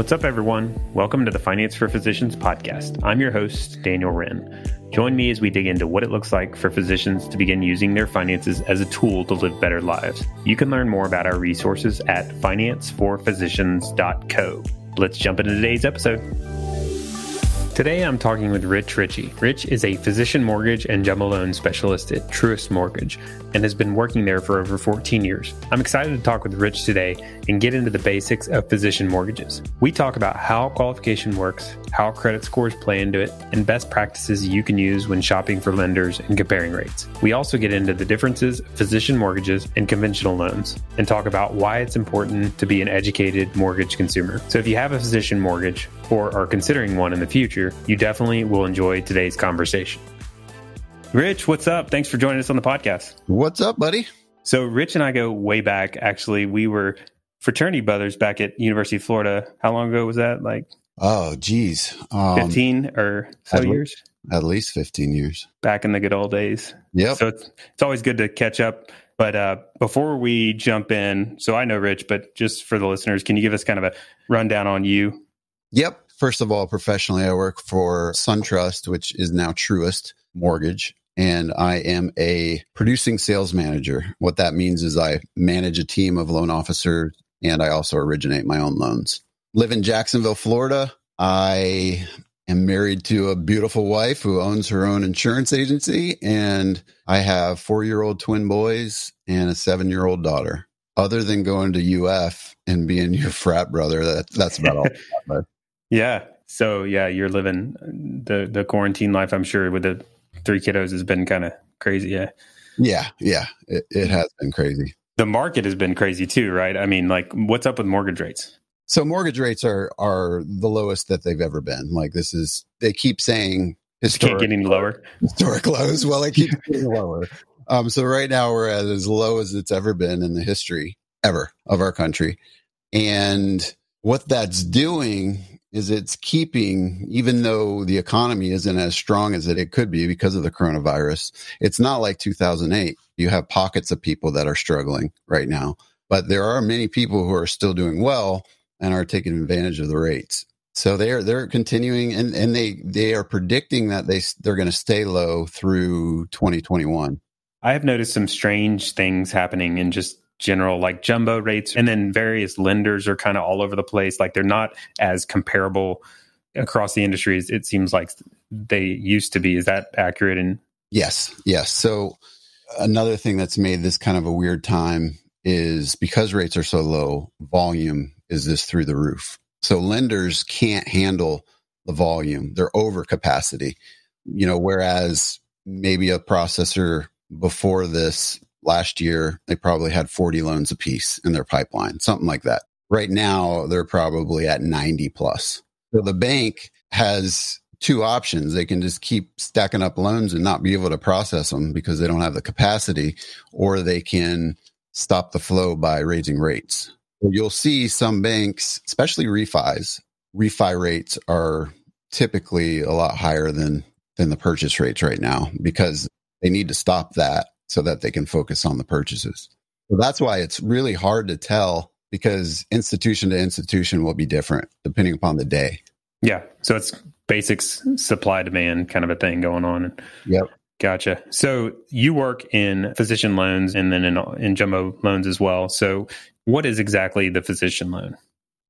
What's up, everyone? Welcome to the Finance for Physicians podcast. I'm your host, Daniel Wrenne. Join me as we dig into what it looks like for physicians to begin using their finances as a tool to live better lives. You can learn more about our resources at financeforphysicians.co. Let's jump into today's episode. Today I'm talking with Rich Ritchie. Rich is a physician mortgage and jumbo loan specialist at Truist Mortgage and has been working there for over 14 years. I'm excited to talk with Rich today and get into the basics of physician mortgages. We talk about how qualification works, how credit scores play into it, and best practices you can use when shopping for lenders and comparing rates. We also get into the differences of physician mortgages and conventional loans and talk about why it's important to be an educated mortgage consumer. So if you have a physician mortgage or are considering one in the future, you definitely will enjoy today's conversation. Rich, what's up? Thanks for joining us on the podcast. What's up, buddy? So, Rich and I go way back. Actually, we were fraternity brothers back at University of Florida. How long ago was that? Like, oh, geez, um, fifteen or so at years. Le- at least fifteen years. Back in the good old days. Yeah. So it's it's always good to catch up. But uh, before we jump in, so I know Rich, but just for the listeners, can you give us kind of a rundown on you? Yep. First of all, professionally, I work for SunTrust, which is now Truist Mortgage. And I am a producing sales manager. What that means is I manage a team of loan officers and I also originate my own loans. Live in Jacksonville, Florida. I am married to a beautiful wife who owns her own insurance agency. And I have four year old twin boys and a seven year old daughter. Other than going to UF and being your frat brother, that, that's about all. Yeah. So yeah, you're living the the quarantine life. I'm sure with the three kiddos has been kind of crazy. Yeah. Yeah. Yeah. It, it has been crazy. The market has been crazy too, right? I mean, like, what's up with mortgage rates? So mortgage rates are are the lowest that they've ever been. Like this is they keep saying historic, can't get any lower. Historic lows. Well, they keep getting lower. Um, so right now we're at as low as it's ever been in the history ever of our country, and what that's doing is it's keeping, even though the economy isn't as strong as it, it could be because of the coronavirus, it's not like 2008. You have pockets of people that are struggling right now, but there are many people who are still doing well and are taking advantage of the rates. So they're they're continuing and, and they they are predicting that they they're going to stay low through 2021. I have noticed some strange things happening in just general like jumbo rates and then various lenders are kind of all over the place like they're not as comparable across the industries it seems like they used to be is that accurate and yes yes so another thing that's made this kind of a weird time is because rates are so low volume is this through the roof so lenders can't handle the volume they're over capacity you know whereas maybe a processor before this last year they probably had 40 loans apiece in their pipeline, something like that. Right now, they're probably at 90 plus. So the bank has two options. They can just keep stacking up loans and not be able to process them because they don't have the capacity, or they can stop the flow by raising rates. You'll see some banks, especially refis, refi rates are typically a lot higher than than the purchase rates right now because they need to stop that so that they can focus on the purchases. So that's why it's really hard to tell because institution to institution will be different depending upon the day. Yeah. So it's basics supply demand kind of a thing going on. Yep. Gotcha. So you work in physician loans and then in, in jumbo loans as well. So what is exactly the physician loan?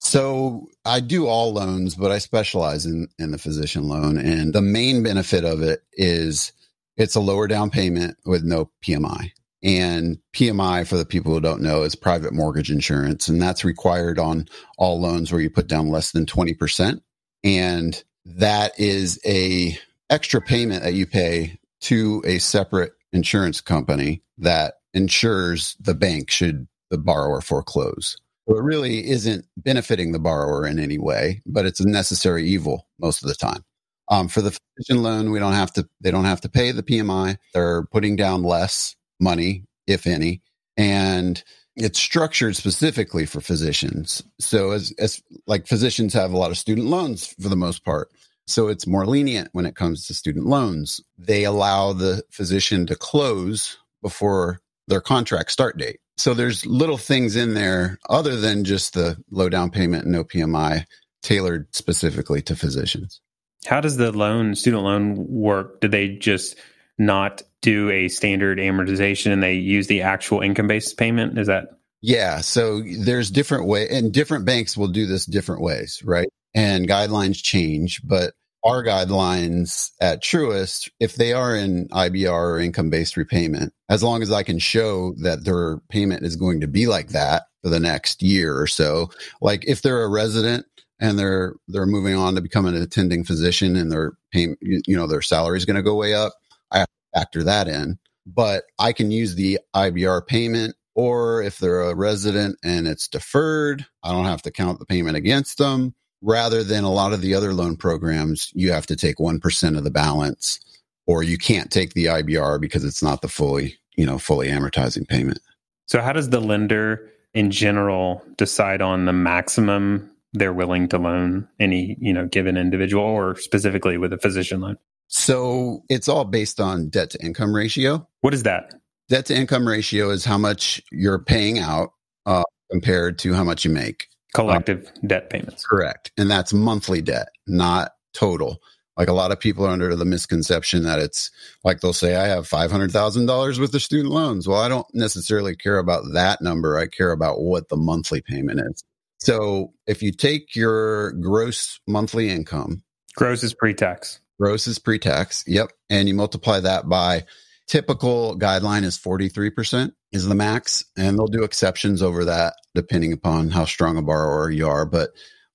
So I do all loans, but I specialize in, in the physician loan. And the main benefit of it is it's a lower down payment with no PMI. And PMI, for the people who don't know, is private mortgage insurance. And that's required on all loans where you put down less than 20%. And that is a extra payment that you pay to a separate insurance company that insures the bank should the borrower foreclose. So it really isn't benefiting the borrower in any way, but it's a necessary evil most of the time. Um, for the physician loan, we don't have to, they don't have to pay the PMI. They're putting down less money, if any. And it's structured specifically for physicians. So as, as like physicians have a lot of student loans for the most part. So it's more lenient when it comes to student loans. They allow the physician to close before their contract start date. So there's little things in there other than just the low down payment and no PMI tailored specifically to physicians. How does the loan, student loan work? Do they just not do a standard amortization and they use the actual income based payment? Is that? Yeah. So there's different way and different banks will do this different ways, right? And guidelines change, but our guidelines at Truist, if they are in IBR or income based repayment, as long as I can show that their payment is going to be like that for the next year or so, like if they're a resident and they're they're moving on to become an attending physician and their payment, you know, their salary is going to go way up, I have to factor that in. But I can use the IBR payment or if they're a resident and it's deferred, I don't have to count the payment against them rather than a lot of the other loan programs, you have to take 1% of the balance or you can't take the IBR because it's not the fully, you know, fully amortizing payment. So how does the lender in general decide on the maximum they're willing to loan any, you know, given individual or specifically with a physician loan? So it's all based on debt to income ratio. What is that? Debt to income ratio is how much you're paying out uh, compared to how much you make collective um, debt payments. Correct. And that's monthly debt, not total. Like a lot of people are under the misconception that it's like they'll say, I have $500,000 with the student loans. Well, I don't necessarily care about that number. I care about what the monthly payment is. So if you take your gross monthly income, gross is pre tax. Gross is pre tax. Yep. And you multiply that by typical guideline is 43% is the max and they'll do exceptions over that depending upon how strong a borrower you are but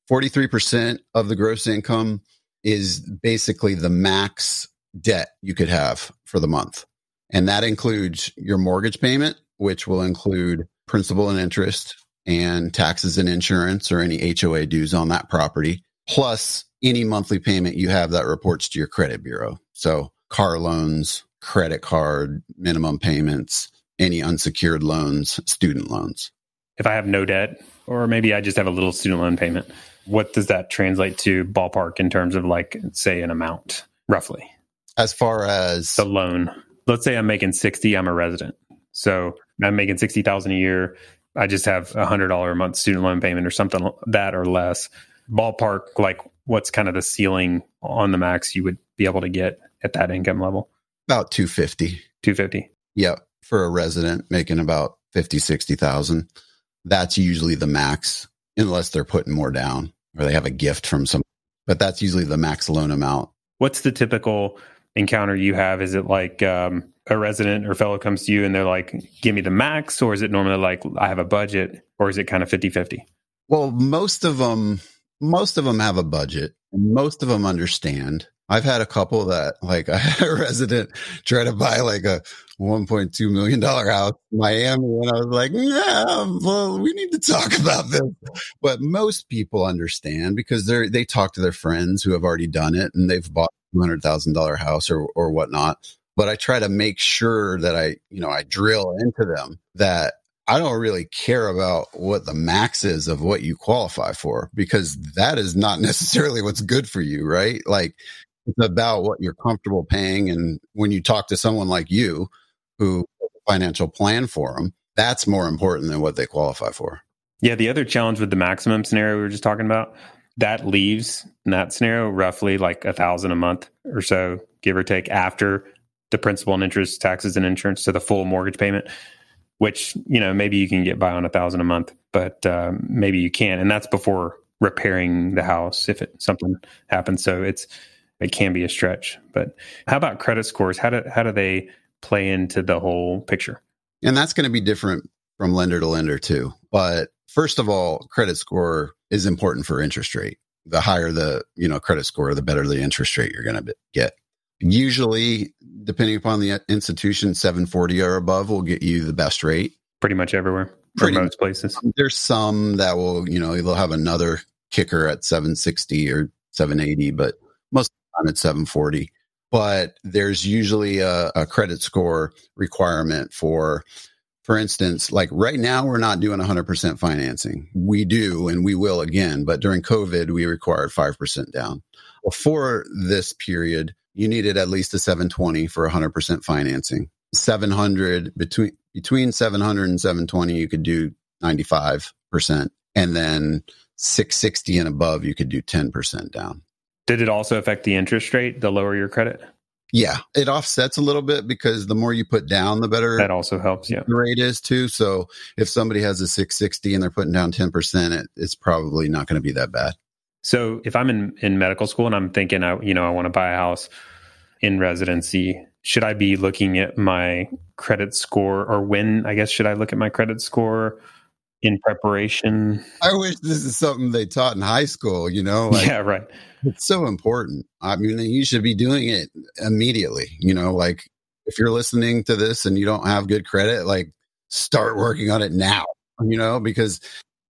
43% of the gross income is basically the max debt you could have for the month. And that includes your mortgage payment which will include principal and interest and taxes and insurance or any HOA dues on that property plus any monthly payment you have that reports to your credit bureau. So car loans credit card, minimum payments, any unsecured loans, student loans. If I have no debt, or maybe I just have a little student loan payment, what does that translate to ballpark in terms of like, say, an amount roughly? As far as the loan, let's say I'm making 60, I'm a resident. So I'm making 60,000 a year. I just have a hundred dollar a month student loan payment or something that or less. Ballpark, like what's kind of the ceiling on the max you would be able to get at that income level? About 250. 250. Yeah. For a resident making about 50, 60,000. That's usually the max, unless they're putting more down or they have a gift from some, but that's usually the max loan amount. What's the typical encounter you have? Is it like um, a resident or fellow comes to you and they're like, give me the max? Or is it normally like, I have a budget? Or is it kind of 50 50? Well, most of them, most of them have a budget. Most of them understand. I've had a couple that like I had a resident try to buy like a $1.2 million house in Miami. And I was like, yeah, well, we need to talk about this. But most people understand because they're, they talk to their friends who have already done it and they've bought $200,000 house or, or whatnot. But I try to make sure that I, you know, I drill into them that I don't really care about what the max is of what you qualify for because that is not necessarily what's good for you, right? Like it's about what you're comfortable paying. And when you talk to someone like you who financial plan for them, that's more important than what they qualify for. Yeah. The other challenge with the maximum scenario we were just talking about, that leaves in that scenario roughly like a thousand a month or so, give or take, after the principal and interest, taxes and insurance to the full mortgage payment, which, you know, maybe you can get by on a thousand a month, but uh, maybe you can't. And that's before repairing the house if it something happens. So it's it can be a stretch. But how about credit scores? How do how do they play into the whole picture? And that's going to be different from lender to lender too. But first of all, credit score is important for interest rate. The higher the, you know, credit score, the better the interest rate you're going to get. Usually, depending upon the institution, 740 or above will get you the best rate. Pretty much everywhere. Pretty most places. There's some that will, you know, they'll have another kicker at 760 or 780, but most I'm at 740. But there's usually a, a credit score requirement for, for instance, like right now, we're not doing 100% financing. We do, and we will again. But during COVID, we required 5% down. Before this period, you needed at least a 720 for 100% financing. 700 between between 700 and 720 you could do 95% and then 660 and above, you could do 10% down. Did it also affect the interest rate, the lower your credit? Yeah, it offsets a little bit because the more you put down, the better that also helps. Yeah, the rate is too. So if somebody has a 660 and they're putting down 10%, it, it's probably not going to be that bad. So if I'm in, in medical school and I'm thinking, I, you know, I want to buy a house in residency, should I be looking at my credit score or when, I guess, should I look at my credit score in preparation? I wish this is something they taught in high school, you know? Like, yeah, right. It's so important. I mean, you should be doing it immediately, you know, like if you're listening to this and you don't have good credit, like start working on it now, you know, because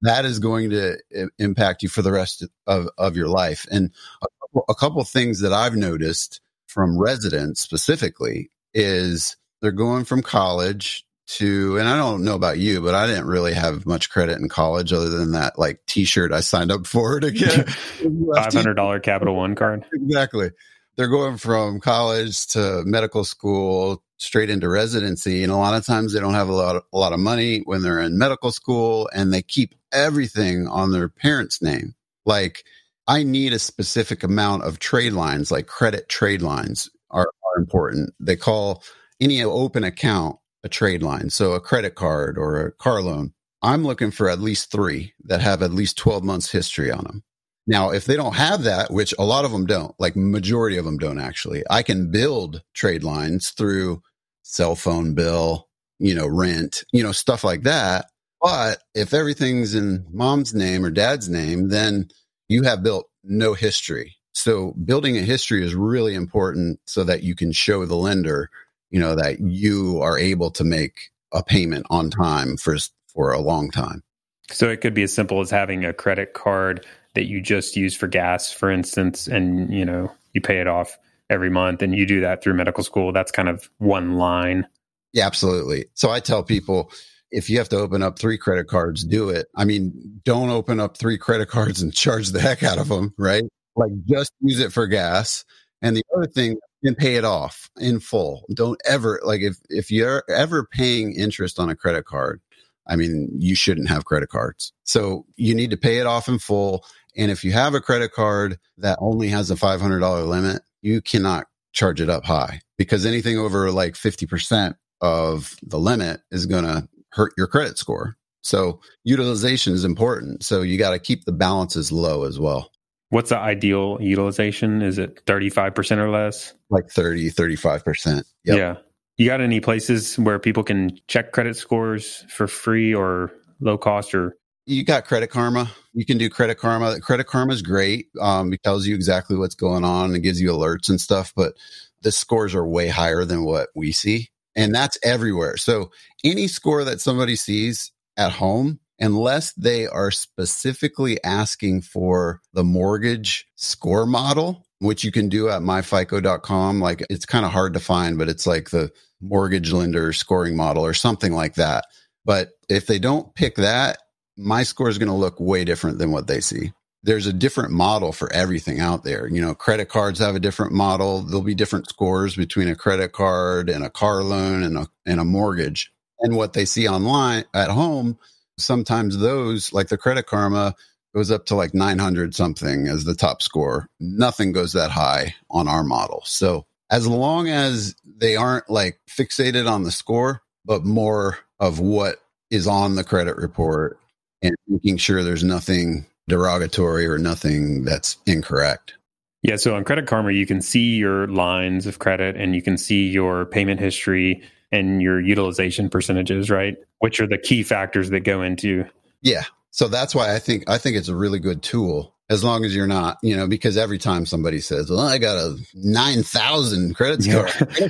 that is going to impact you for the rest of, of your life. And a couple, a couple things that I've noticed from residents specifically is they're going from college to and I don't know about you, but I didn't really have much credit in college other than that like t-shirt I signed up for to get five hundred dollar Capital One card. Exactly. They're going from college to medical school straight into residency. And a lot of times they don't have a lot of, a lot of money when they're in medical school and they keep everything on their parents' name. Like I need a specific amount of trade lines, like credit trade lines are, are important. They call any open account a trade line. So a credit card or a car loan. I'm looking for at least three that have at least 12 months history on them. Now, if they don't have that, which a lot of them don't, like majority of them don't actually, I can build trade lines through cell phone bill, you know, rent, you know, stuff like that. But if everything's in mom's name or dad's name, then you have built no history. So building a history is really important so that you can show the lender, you know, that you are able to make a payment on time for for a long time. So it could be as simple as having a credit card that you just use for gas, for instance, and you know, you pay it off every month and you do that through medical school. That's kind of one line. Yeah, absolutely. So I tell people if you have to open up three credit cards, do it. I mean, don't open up three credit cards and charge the heck out of them, right? Like just use it for gas. And the other thing, and pay it off in full. Don't ever like if if you're ever paying interest on a credit card, I mean, you shouldn't have credit cards. So you need to pay it off in full. And if you have a credit card that only has a $500 limit, you cannot charge it up high because anything over like 50% of the limit is going to hurt your credit score. So utilization is important. So you got to keep the balances low as well. What's the ideal utilization? Is it 35% or less? Like 30, 35%. Yep. Yeah. You got any places where people can check credit scores for free or low cost or you got credit karma you can do credit karma credit karma is great um, it tells you exactly what's going on and gives you alerts and stuff but the scores are way higher than what we see and that's everywhere so any score that somebody sees at home unless they are specifically asking for the mortgage score model which you can do at myfico.com like it's kind of hard to find but it's like the mortgage lender scoring model or something like that but if they don't pick that my score is going to look way different than what they see. There's a different model for everything out there. You know, credit cards have a different model. There'll be different scores between a credit card and a car loan and a, and a mortgage. And what they see online at home, sometimes those, like the Credit Karma, goes up to like 900 something as the top score. Nothing goes that high on our model. So as long as they aren't like fixated on the score, but more of what is on the credit report and making sure there's nothing derogatory or nothing that's incorrect. Yeah, so on Credit Karma, you can see your lines of credit and you can see your payment history and your utilization percentages, right? Which are the key factors that go into. Yeah. So that's why I think I think it's a really good tool as long as you're not, you know, because every time somebody says, "Well, I got a nine thousand credit score," yeah.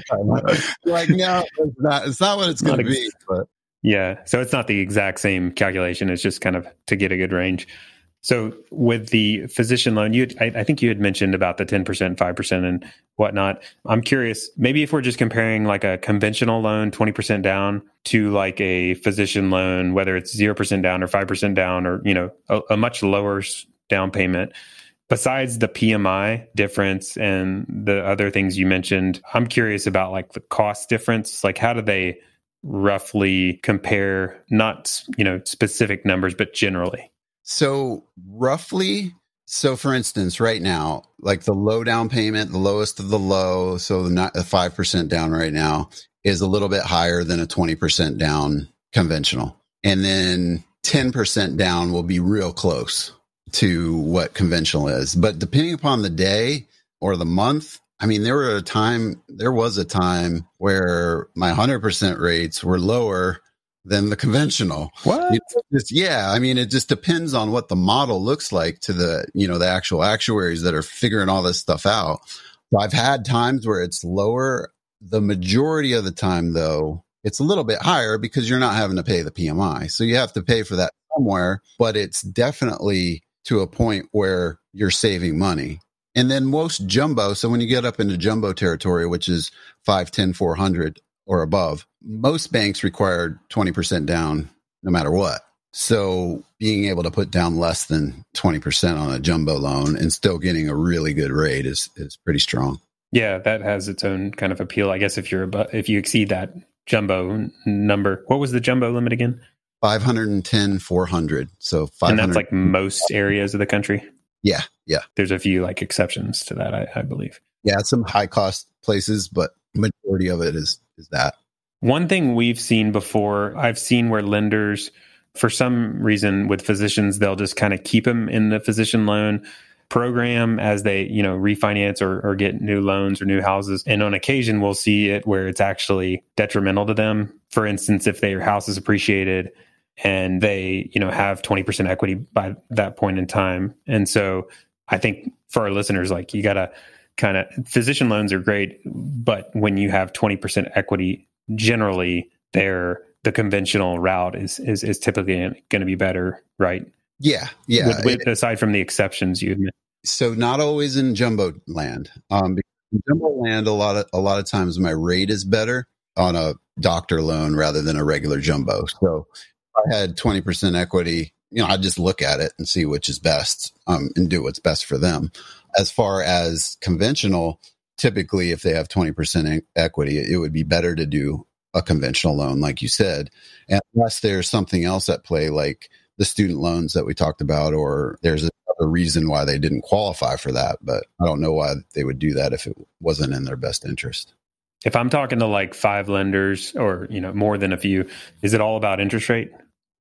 like, no, it's not. It's not what it's going to ex- be. But yeah. So it's not the exact same calculation. It's just kind of to get a good range. So with the physician loan, you I, I, think you had mentioned about the 10%, 5% and whatnot. I'm curious, maybe if we're just comparing like a conventional loan, 20% down to like a physician loan, whether it's 0% down or 5% down or, you know, a, a much lower down payment. Besides the PMI difference and the other things you mentioned, I'm curious about like the cost difference. Like how do they roughly compare not you know specific numbers but generally So roughly, so for instance, right now, like the low down payment, the lowest of the low, so the not five percent down right now is a little bit higher than a twenty percent down conventional, and then ten percent down will be real close to what conventional is. But depending upon the day or the month, I mean, there were a time, there was a time where my 100% rates were lower than the conventional. What? Just, yeah. I mean, it just depends on what the model looks like to the, you know, the actual actuaries that are figuring all this stuff out. So I've had times where it's lower. The majority of the time, though, it's a little bit higher because you're not having to pay the PMI. So you have to pay for that somewhere, but it's definitely to a point where you're saving money. And then most jumbo, so when you get up into jumbo territory, which is 5, 10, 400 or above, most banks require 20% down no matter what. So being able to put down less than 20% on a jumbo loan and still getting a really good rate is is pretty strong. Yeah, that has its own kind of appeal. I guess if you're above, if you exceed that jumbo number, what was the jumbo limit again? 510 400 so 500 and that's like most areas of the country yeah yeah there's a few like exceptions to that i, I believe yeah some high cost places but majority of it is is that? One thing we've seen before i've seen where lenders for some reason with physicians they'll just kind of keep them in the physician loan program as they you know refinance or, or get new loans or new houses. And on occasion we'll see it where it's actually detrimental to them. For instance if their house is appreciated and they you know have 20% equity by that point in time. And so i think for our listeners like you gotta kind of physician loans are great but when you have 20% equity generally they're the conventional route is is, is typically going to be better right yeah yeah with, with, aside from the exceptions you admit. so not always in jumbo land um in jumbo land a lot of a lot of times my rate is better on a doctor loan rather than a regular jumbo so I had 20% equity, you know, I'd just look at it and see which is best um, and do what's best for them. As far as conventional, typically, if they have 20% equity, it would be better to do a conventional loan, like you said, unless there's something else at play, like the student loans that we talked about, or there's a reason why they didn't qualify for that. But I don't know why they would do that if it wasn't in their best interest. If I'm talking to like five lenders or, you know, more than a few, is it all about interest rate?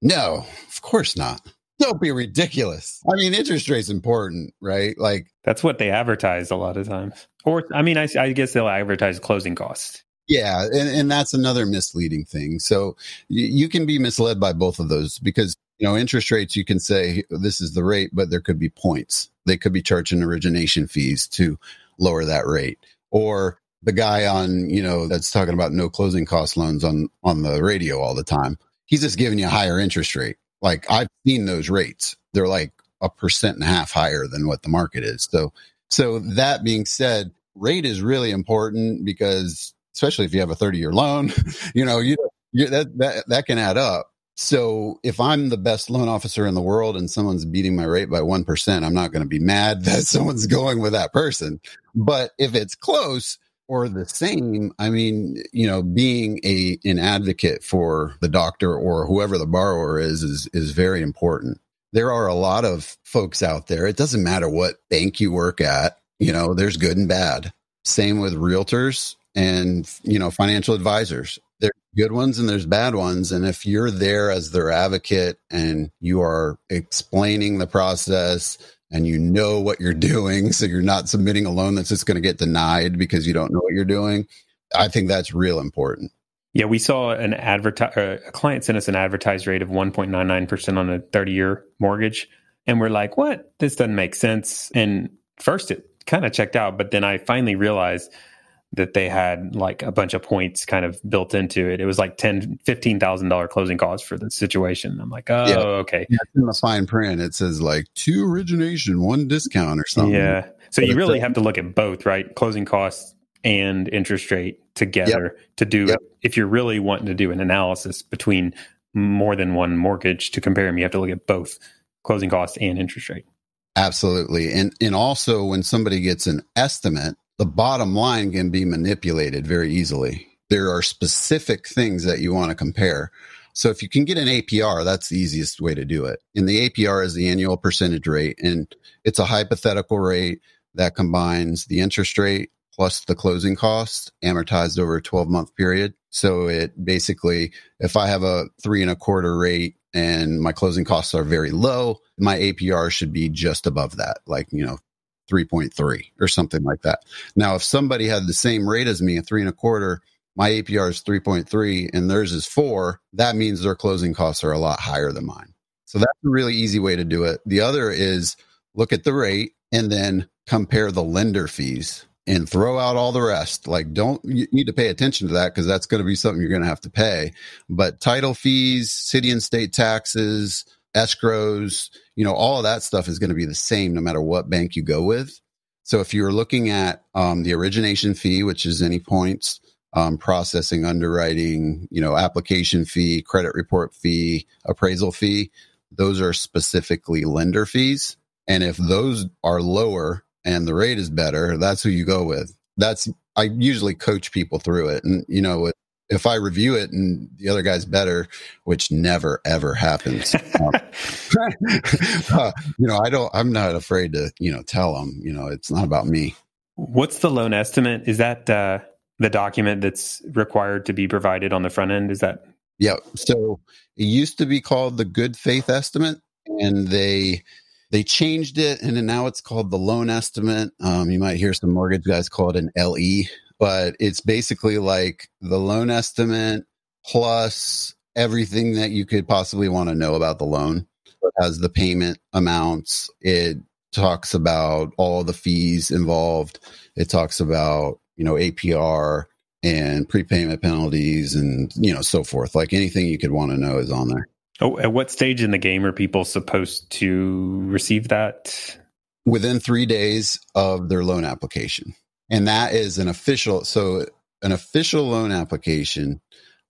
No, of course not. Don't be ridiculous. I mean, interest rate's important, right? Like that's what they advertise a lot of times. Or, I mean, I, I guess they'll advertise closing costs. Yeah, and, and that's another misleading thing. So you, you can be misled by both of those because you know interest rates. You can say this is the rate, but there could be points. They could be charging origination fees to lower that rate, or the guy on you know that's talking about no closing cost loans on on the radio all the time he's just giving you a higher interest rate. Like I've seen those rates. They're like a percent and a half higher than what the market is. So, so that being said, rate is really important because especially if you have a 30 year loan, you know, you, you that, that, that can add up. So if I'm the best loan officer in the world and someone's beating my rate by 1%, I'm not going to be mad that someone's going with that person. But if it's close, or the same i mean you know being a an advocate for the doctor or whoever the borrower is is is very important there are a lot of folks out there it doesn't matter what bank you work at you know there's good and bad same with realtors and you know financial advisors there's good ones and there's bad ones and if you're there as their advocate and you are explaining the process and you know what you're doing. So you're not submitting a loan that's just going to get denied because you don't know what you're doing. I think that's real important. Yeah, we saw an advertise uh, a client sent us an advertised rate of 1.99% on a 30 year mortgage. And we're like, what? This doesn't make sense. And first it kind of checked out, but then I finally realized that they had like a bunch of points kind of built into it. It was like ten, fifteen thousand dollar closing costs for the situation. I'm like, oh, yeah. okay. Yeah, in the fine print, it says like two origination, one discount or something. Yeah. So but you really have to look at both, right? Closing costs and interest rate together yep. to do yep. if you're really wanting to do an analysis between more than one mortgage to compare them, you have to look at both closing costs and interest rate. Absolutely. And and also when somebody gets an estimate the bottom line can be manipulated very easily. There are specific things that you want to compare. So if you can get an APR, that's the easiest way to do it. And the APR is the annual percentage rate, and it's a hypothetical rate that combines the interest rate plus the closing cost amortized over a 12 month period. So it basically, if I have a three and a quarter rate and my closing costs are very low, my APR should be just above that, like, you know, 3.3 or something like that. Now, if somebody had the same rate as me, a three and a quarter, my APR is 3.3 and theirs is four, that means their closing costs are a lot higher than mine. So that's a really easy way to do it. The other is look at the rate and then compare the lender fees and throw out all the rest. Like, don't you need to pay attention to that because that's going to be something you're going to have to pay. But title fees, city and state taxes, escrows, you know, all of that stuff is going to be the same no matter what bank you go with. So if you're looking at um, the origination fee, which is any points, um, processing, underwriting, you know, application fee, credit report fee, appraisal fee, those are specifically lender fees. And if those are lower and the rate is better, that's who you go with. That's I usually coach people through it, and you know, if I review it and the other guy's better, which never ever happens, um, uh, you know, I don't. I'm not afraid to you know tell them. You know, it's not about me. What's the loan estimate? Is that uh, the document that's required to be provided on the front end? Is that? Yeah. So it used to be called the good faith estimate, and they they changed it and now it's called the loan estimate. Um, you might hear some mortgage guys call it an LE, but it's basically like the loan estimate plus everything that you could possibly want to know about the loan. It has the payment amounts. It talks about all the fees involved. It talks about, you know, APR and prepayment penalties and, you know, so forth. Like anything you could want to know is on there. Oh, at what stage in the game are people supposed to receive that? Within three days of their loan application. And that is an official. So, an official loan application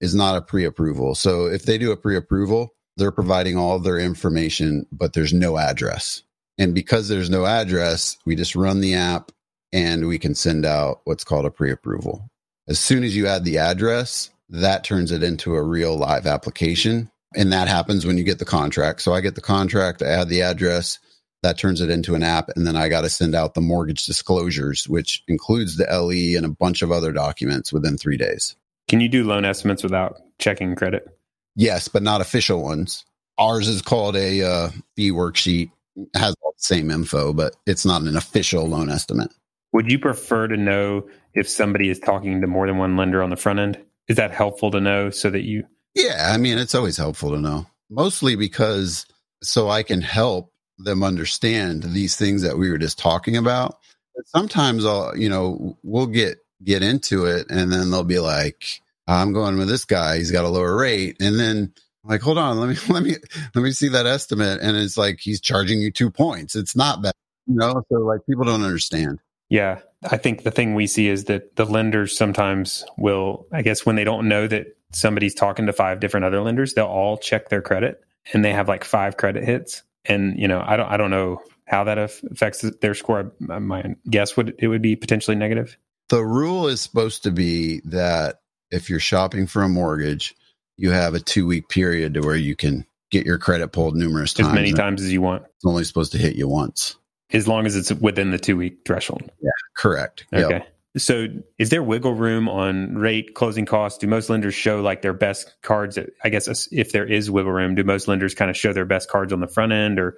is not a pre approval. So, if they do a pre approval, they're providing all their information, but there's no address. And because there's no address, we just run the app and we can send out what's called a pre approval. As soon as you add the address, that turns it into a real live application and that happens when you get the contract. So I get the contract, I add the address, that turns it into an app, and then I got to send out the mortgage disclosures, which includes the LE and a bunch of other documents within three days. Can you do loan estimates without checking credit? Yes, but not official ones. Ours is called a uh, fee worksheet. It has all the same info, but it's not an official loan estimate. Would you prefer to know if somebody is talking to more than one lender on the front end? Is that helpful to know so that you yeah, I mean, it's always helpful to know, mostly because so I can help them understand these things that we were just talking about. But sometimes I'll, you know, we'll get get into it and then they'll be like, I'm going with this guy, he's got a lower rate. And then like, hold on, let me let me let me see that estimate. And it's like he's charging you two points. It's not bad. You know, so like people don't understand. Yeah. I think the thing we see is that the lenders sometimes will, I guess, when they don't know that somebody's talking to five different other lenders, they'll all check their credit and they have like five credit hits. And, you know, I don't, I don't know how that affects their score. My guess would it would be potentially negative. The rule is supposed to be that if you're shopping for a mortgage, you have a two week period to where you can get your credit pulled numerous times. As many times as you want. It's only supposed to hit you once. As long as it's within the two week threshold. Yeah, correct. Okay. Yep. So, is there wiggle room on rate closing costs? Do most lenders show like their best cards? I guess if there is wiggle room, do most lenders kind of show their best cards on the front end or?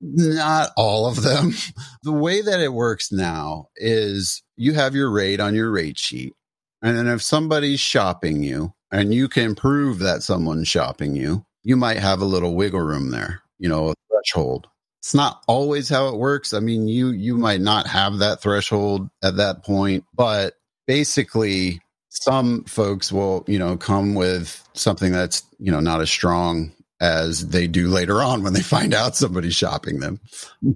Not all of them. The way that it works now is you have your rate on your rate sheet. And then if somebody's shopping you and you can prove that someone's shopping you, you might have a little wiggle room there, you know, a threshold it's not always how it works. I mean, you you might not have that threshold at that point, but basically some folks will, you know, come with something that's, you know, not as strong as they do later on when they find out somebody's shopping them.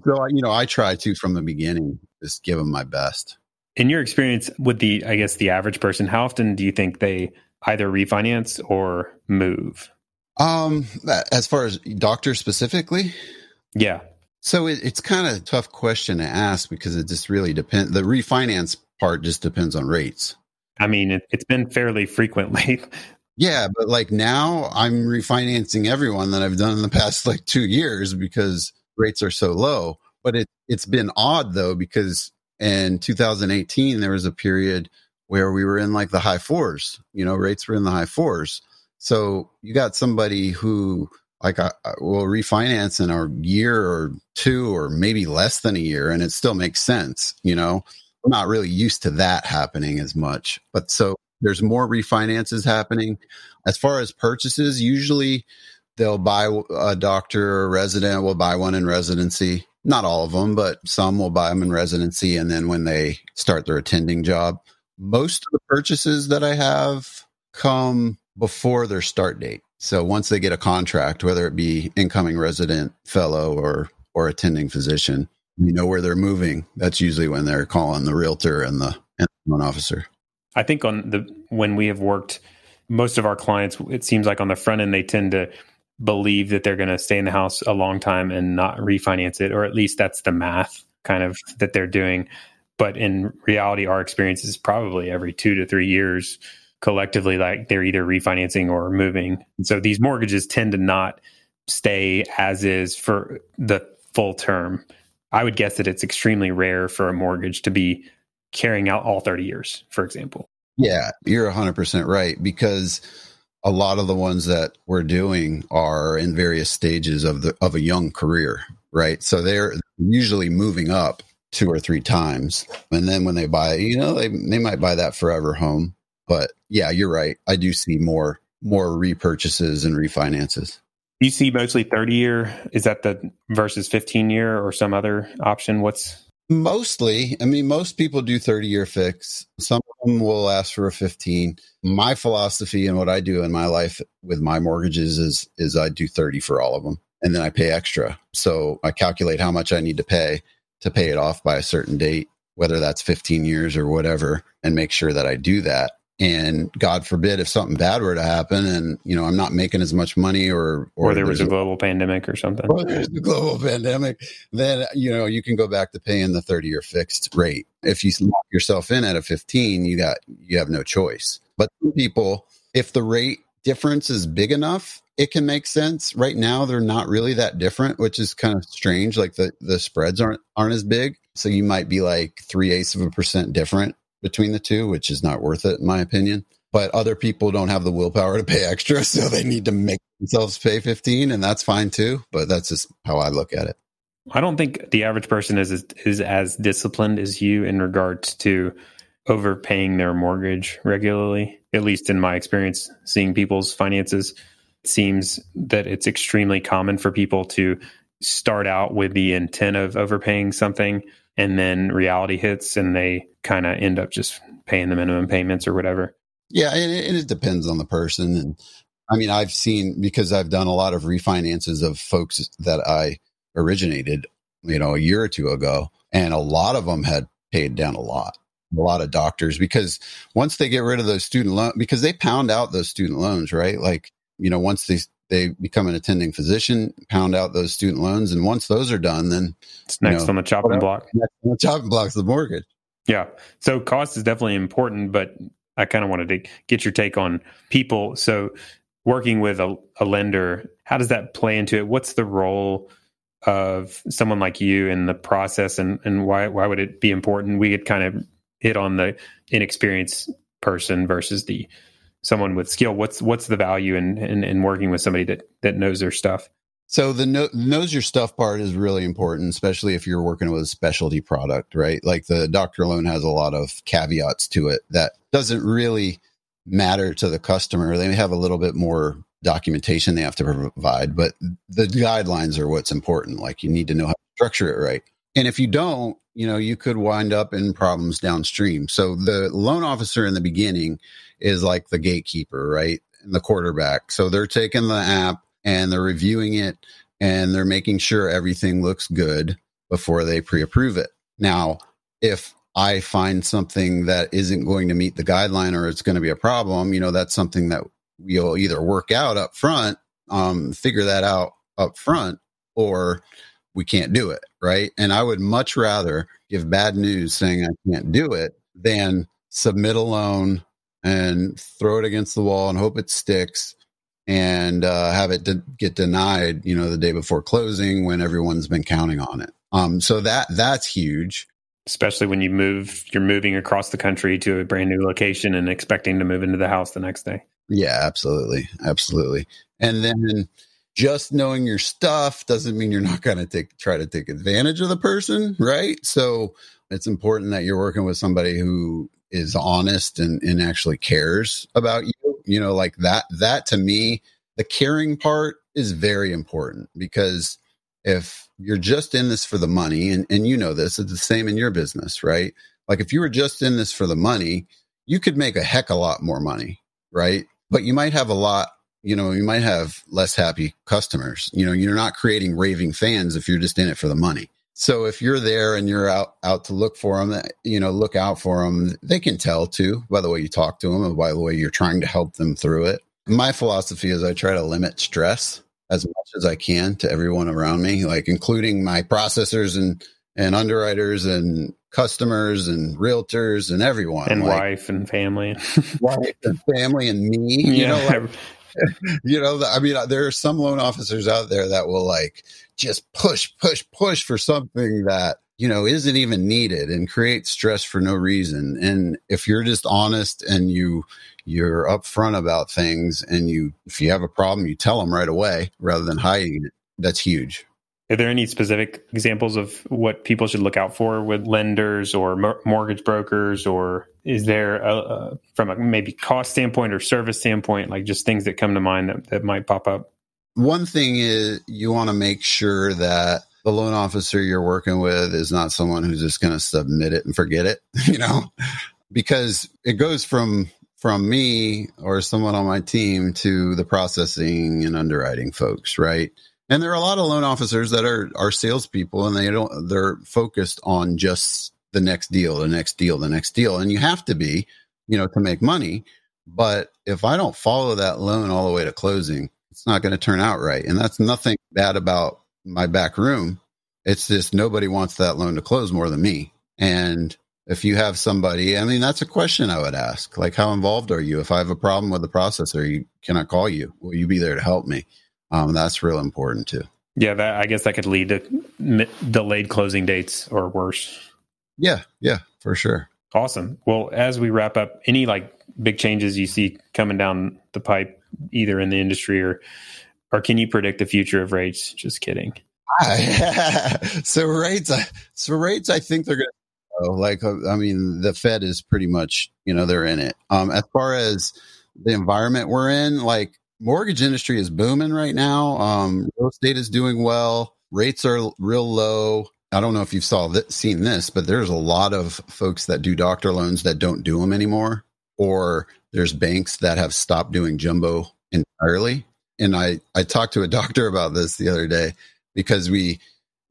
So, you know, I try to from the beginning just give them my best. In your experience with the, I guess, the average person, how often do you think they either refinance or move? Um, as far as doctors specifically, yeah. So it, it's kind of a tough question to ask because it just really depends. The refinance part just depends on rates. I mean, it, has been fairly frequently. Yeah, but like now I'm refinancing everyone that I've done in the past like two years because rates are so low. But it it's been odd though because in 2018 there was a period where we were in like the high fours. You know, rates were in the high fours. So you got somebody who like I, I will refinance in a year or two or maybe less than a year, and it still makes sense. You know, I'm not really used to that happening as much. But so there's more refinances happening. As far as purchases, usually they'll buy a doctor or a resident will buy one in residency. Not all of them, but some will buy them in residency. And then when they start their attending job, most of the purchases that I have come before their start date. So once they get a contract, whether it be incoming resident, fellow, or or attending physician, you know where they're moving. That's usually when they're calling the realtor and the and the loan officer. I think on the when we have worked, most of our clients, it seems like on the front end, they tend to believe that they're going to stay in the house a long time and not refinance it, or at least that's the math kind of that they're doing. But in reality, our experience is probably every two to three years collectively, like they're either refinancing or moving. And so these mortgages tend to not stay as is for the full term. I would guess that it's extremely rare for a mortgage to be carrying out all 30 years, for example. Yeah, you're 100% right because a lot of the ones that we're doing are in various stages of the of a young career, right? So they're usually moving up two or three times. And then when they buy, you know, they they might buy that forever home. But yeah, you're right. I do see more more repurchases and refinances. You see mostly 30 year. Is that the versus 15 year or some other option? What's Mostly, I mean, most people do 30 year fix. Some of them will ask for a 15. My philosophy and what I do in my life with my mortgages is, is I do 30 for all of them and then I pay extra. So I calculate how much I need to pay to pay it off by a certain date, whether that's 15 years or whatever, and make sure that I do that and god forbid if something bad were to happen and you know i'm not making as much money or or, or there was a global pandemic or something. Or there's a global pandemic then you know you can go back to paying the 30 year fixed rate. If you lock yourself in at a 15 you got you have no choice. But some people if the rate difference is big enough it can make sense. Right now they're not really that different which is kind of strange like the the spreads aren't aren't as big. So you might be like three eighths of a percent different between the two, which is not worth it in my opinion. But other people don't have the willpower to pay extra, so they need to make themselves pay 15 and that's fine too, but that's just how I look at it. I don't think the average person is is as disciplined as you in regards to overpaying their mortgage regularly. At least in my experience seeing people's finances, it seems that it's extremely common for people to start out with the intent of overpaying something and then reality hits and they kind of end up just paying the minimum payments or whatever. Yeah, and it, depends on the person. And I mean, I've seen because I've done a lot of refinances of folks that I originated, you know, a year or two ago, and a lot of them had paid down a lot. A lot of doctors because once they get rid of those student loans, because they pound out those student loans, right? Like, you know, once they they become an attending physician, pound out those student loans, and once those are done, then it's next know, on the chopping block. Next on the chopping block is the mortgage. Yeah. So cost is definitely important, but I kind of wanted to get your take on people. So working with a, a lender, how does that play into it? What's the role of someone like you in the process and, and why why would it be important? We had kind of hit on the inexperienced person versus the someone with skill. What's what's the value in, in, in working with somebody that that knows their stuff? So the know, knows your stuff part is really important, especially if you're working with a specialty product, right? Like the doctor loan has a lot of caveats to it that doesn't really matter to the customer. They have a little bit more documentation they have to provide, but the guidelines are what's important. Like you need to know how to structure it right. And if you don't, you know, you could wind up in problems downstream. So the loan officer in the beginning is like the gatekeeper, right? And the quarterback. So they're taking the app and they're reviewing it and they're making sure everything looks good before they pre-approve it. Now, if I find something that isn't going to meet the guideline or it's going to be a problem, you know, that's something that we'll either work out up front, um, figure that out up front, or we can't do it. Right. And I would much rather give bad news saying I can't do it than submit a loan and throw it against the wall and hope it sticks and uh, have it de- get denied, you know, the day before closing when everyone's been counting on it. Um, so that that's huge. Especially when you move, you're moving across the country to a brand new location and expecting to move into the house the next day. Yeah, absolutely, absolutely. And then just knowing your stuff doesn't mean you're not going to take try to take advantage of the person, right? So it's important that you're working with somebody who is honest and, and actually cares about you. You know, like that, that to me, the caring part is very important because if you're just in this for the money, and, and you know this, it's the same in your business, right? Like if you were just in this for the money, you could make a heck a lot more money, right? But you might have a lot, you know, you might have less happy customers. You know, you're not creating raving fans if you're just in it for the money. So if you're there and you're out out to look for them, eh, you know, look out for them. They can tell too by the way you talk to them and by the way you're trying to help them through it. My philosophy is I try to limit stress as much as I can to everyone around me, like including my processors and and underwriters and customers and realtors and everyone and like, wife and family wife and family and me you yeah. know like, you know, I mean, uh, there are some loan officers out there that will like just push, push, push for something that, you know, isn't even needed and create stress for no reason. And if you're just honest and you, you're upfront about things and you, if you have a problem, you tell them right away rather than hiding it. That's huge. Are there any specific examples of what people should look out for with lenders or mortgage brokers, or is there a, a, from a maybe cost standpoint or service standpoint, like just things that come to mind that, that might pop up? One thing is you want to make sure that the loan officer you're working with is not someone who's just going to submit it and forget it, you know, because it goes from from me or someone on my team to the processing and underwriting folks, right? And there are a lot of loan officers that are are salespeople, and they don't they're focused on just the next deal, the next deal, the next deal, and you have to be, you know, to make money. But if I don't follow that loan all the way to closing, it's not going to turn out right. And that's nothing bad about my back room. It's just nobody wants that loan to close more than me. And if you have somebody, I mean, that's a question I would ask. Like, how involved are you? If I have a problem with the processor, you, can I call you? Will you be there to help me? Um, that's real important too. Yeah, that I guess that could lead to delayed closing dates or worse. Yeah, yeah, for sure. Awesome. Well, as we wrap up, any like big changes you see coming down the pipe, either in the industry or or can you predict the future of rates? Just kidding. so rates, so rates. I think they're going to like. I mean, the Fed is pretty much you know they're in it. Um, as far as the environment we're in, like mortgage industry is booming right now. Um, real estate is doing well. Rates are real low. I don't know if you've saw th- seen this, but there's a lot of folks that do doctor loans that don't do them anymore, or there's banks that have stopped doing jumbo entirely. And I I talked to a doctor about this the other day because we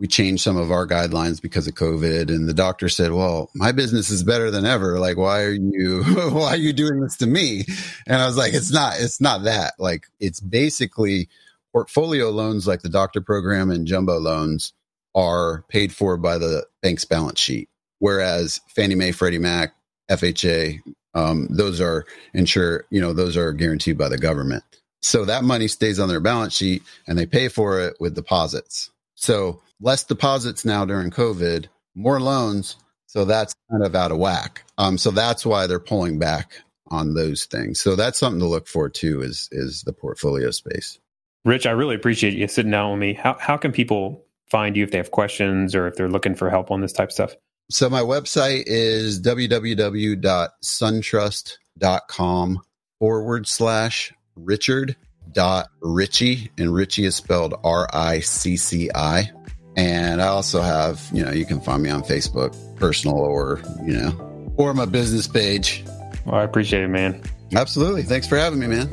we changed some of our guidelines because of COVID. And the doctor said, well, my business is better than ever. Like, why are you, why are you doing this to me? And I was like, it's not, it's not that like, it's basically portfolio loans like the doctor program and jumbo loans are paid for by the bank's balance sheet. Whereas Fannie Mae, Freddie Mac, FHA, um, those are insure, you know, those are guaranteed by the government. So that money stays on their balance sheet and they pay for it with deposits. So less deposits now during COVID, more loans. So that's kind of out of whack. Um, so that's why they're pulling back on those things. So that's something to look for too. Is is the portfolio space. Rich, I really appreciate you sitting down with me. How how can people find you if they have questions or if they're looking for help on this type of stuff? So my website is www.suntrust.com forward slash Richard dot Ricci and Ricci is spelled R I C C I. And I also have, you know, you can find me on Facebook, personal or, you know, or my business page. Well, I appreciate it, man. Absolutely. Thanks for having me, man.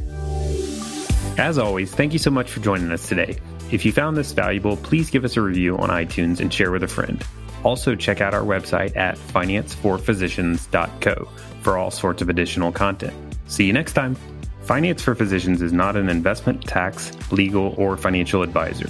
As always, thank you so much for joining us today. If you found this valuable, please give us a review on iTunes and share with a friend. Also, check out our website at financeforphysicians.co for all sorts of additional content. See you next time. Finance for Physicians is not an investment, tax, legal, or financial advisor.